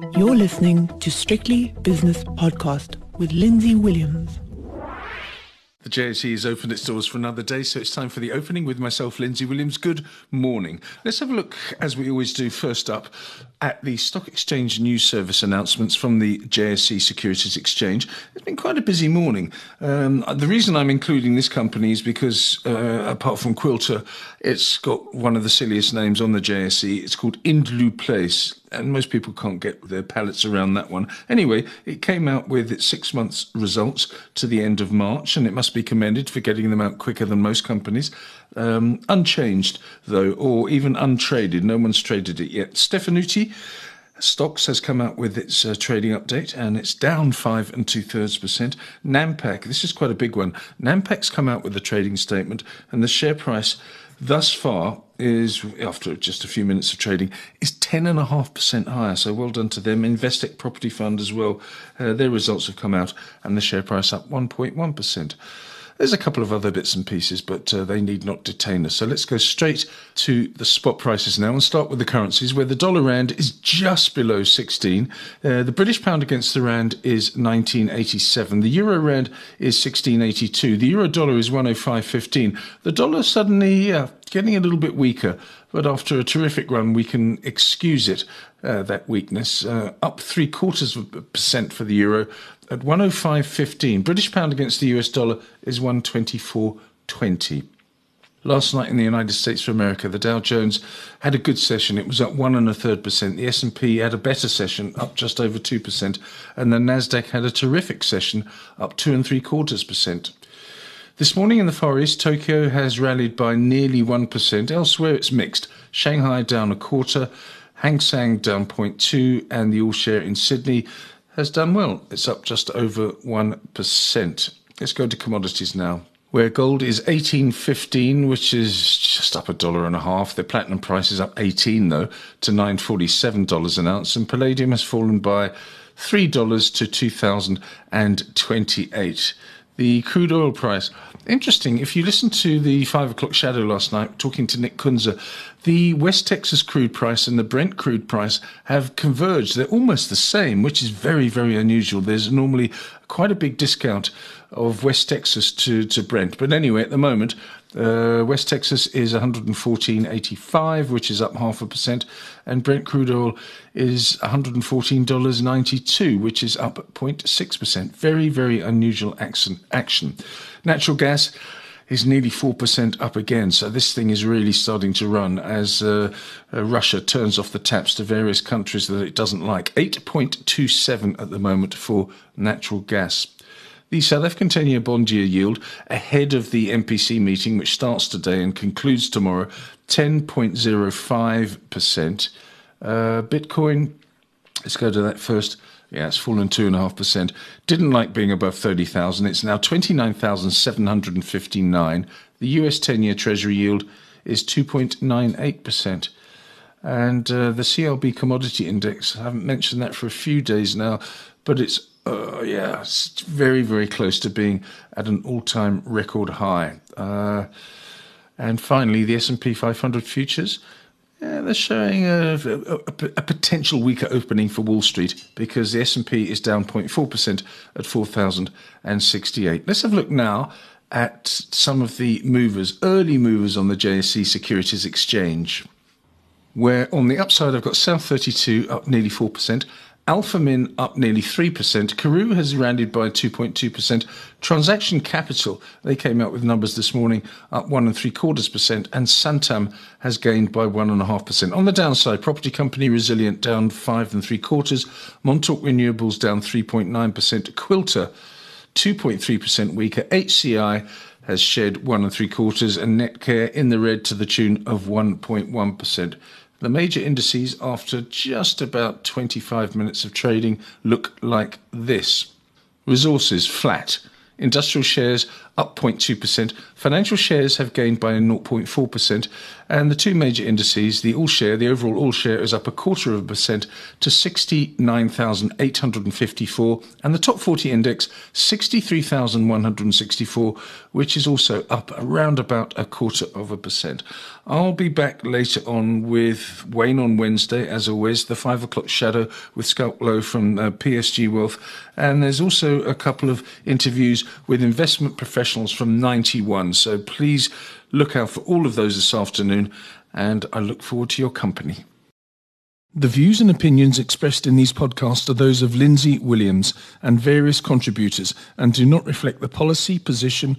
You're listening to Strictly Business Podcast with Lindsay Williams. The JSE has opened its doors for another day, so it's time for the opening with myself, Lindsay Williams. Good morning. Let's have a look, as we always do, first up at the Stock Exchange News Service announcements from the JSE Securities Exchange. It's been quite a busy morning. Um, the reason I'm including this company is because, uh, apart from Quilter, it's got one of the silliest names on the JSE. It's called Indluplace and most people can't get their palates around that one. Anyway, it came out with its six months results to the end of March, and it must be commended for getting them out quicker than most companies. Um, unchanged, though, or even untraded. No one's traded it yet. Stefanutti Stocks has come out with its uh, trading update and it's down five and two thirds percent. Nampak, this is quite a big one. Nampak's come out with a trading statement and the share price thus far is, after just a few minutes of trading, is 10.5% higher. So well done to them. Investec Property Fund as well. Uh, their results have come out and the share price up 1.1%. There's a couple of other bits and pieces, but uh, they need not detain us. So let's go straight to the spot prices now and start with the currencies, where the dollar rand is just below 16. Uh, the British pound against the rand is 1987. The euro rand is 1682. The euro dollar is 105.15. The dollar suddenly uh, getting a little bit weaker, but after a terrific run, we can excuse it. Uh, that weakness, uh, up three quarters of a percent for the euro, at 105.15. British pound against the US dollar is 124.20. Last night in the United States of America, the Dow Jones had a good session. It was up one and a third percent. The S&P had a better session, up just over two percent, and the Nasdaq had a terrific session, up two and three quarters percent. This morning in the Far East, Tokyo has rallied by nearly 1%. Elsewhere, it's mixed. Shanghai down a quarter, Hang Seng down 0.2, and the All Share in Sydney has done well. It's up just over 1%. Let's go to commodities now. Where gold is 18.15, which is just up a dollar and a half. The platinum price is up 18 though to 947 dollars an ounce, and palladium has fallen by three dollars to 2,028. The crude oil price. Interesting. If you listen to the five o'clock shadow last night, talking to Nick Kunze, the West Texas crude price and the Brent crude price have converged. They're almost the same, which is very, very unusual. There's normally quite a big discount of West Texas to, to Brent. But anyway, at the moment, uh, West Texas is 114.85, which is up half a percent, and Brent crude oil is $114.92, which is up 0.6 percent. Very, very unusual action. Action. Natural gas is nearly 4% up again. So this thing is really starting to run as uh, uh, Russia turns off the taps to various countries that it doesn't like. 8.27 at the moment for natural gas. The South African 10 year bond yield ahead of the MPC meeting, which starts today and concludes tomorrow, 10.05%. Uh, Bitcoin, let's go to that first. Yeah, it's fallen 2.5%. Didn't like being above 30,000. It's now 29,759. The US 10 year Treasury yield is 2.98%. And uh, the CRB commodity index, I haven't mentioned that for a few days now, but it's uh, yeah, it's very, very close to being at an all-time record high. Uh, and finally, the S&P 500 futures, yeah, they're showing a, a, a, potential weaker opening for Wall Street because the S&P is down 0.4% at 4,068. Let's have a look now at some of the movers, early movers on the JSE Securities Exchange. Where on the upside, I've got South 32 up nearly 4%. Alphamin up nearly 3%. Karoo has rounded by 2.2%. Transaction Capital, they came out with numbers this morning, up one and three quarters percent. And Santam has gained by one and a half percent. On the downside, Property Company Resilient down five and three quarters. Montauk Renewables down 3.9%. Quilter 2.3% weaker. HCI has shed one and three quarters. And Netcare in the red to the tune of 1.1%. The major indices, after just about 25 minutes of trading, look like this. Resources flat. Industrial shares up 0.2%. Financial shares have gained by 0.4%. And the two major indices, the all share, the overall all share is up a quarter of a percent to 69,854. And the top 40 index, 63,164, which is also up around about a quarter of a percent. I'll be back later on with Wayne on Wednesday, as always, the five o'clock shadow with Schalk Louw from uh, PSG Wealth. And there's also a couple of interviews with investment professionals from 91. So please look out for all of those this afternoon, and I look forward to your company. The views and opinions expressed in these podcasts are those of Lindsay Williams and various contributors and do not reflect the policy, position,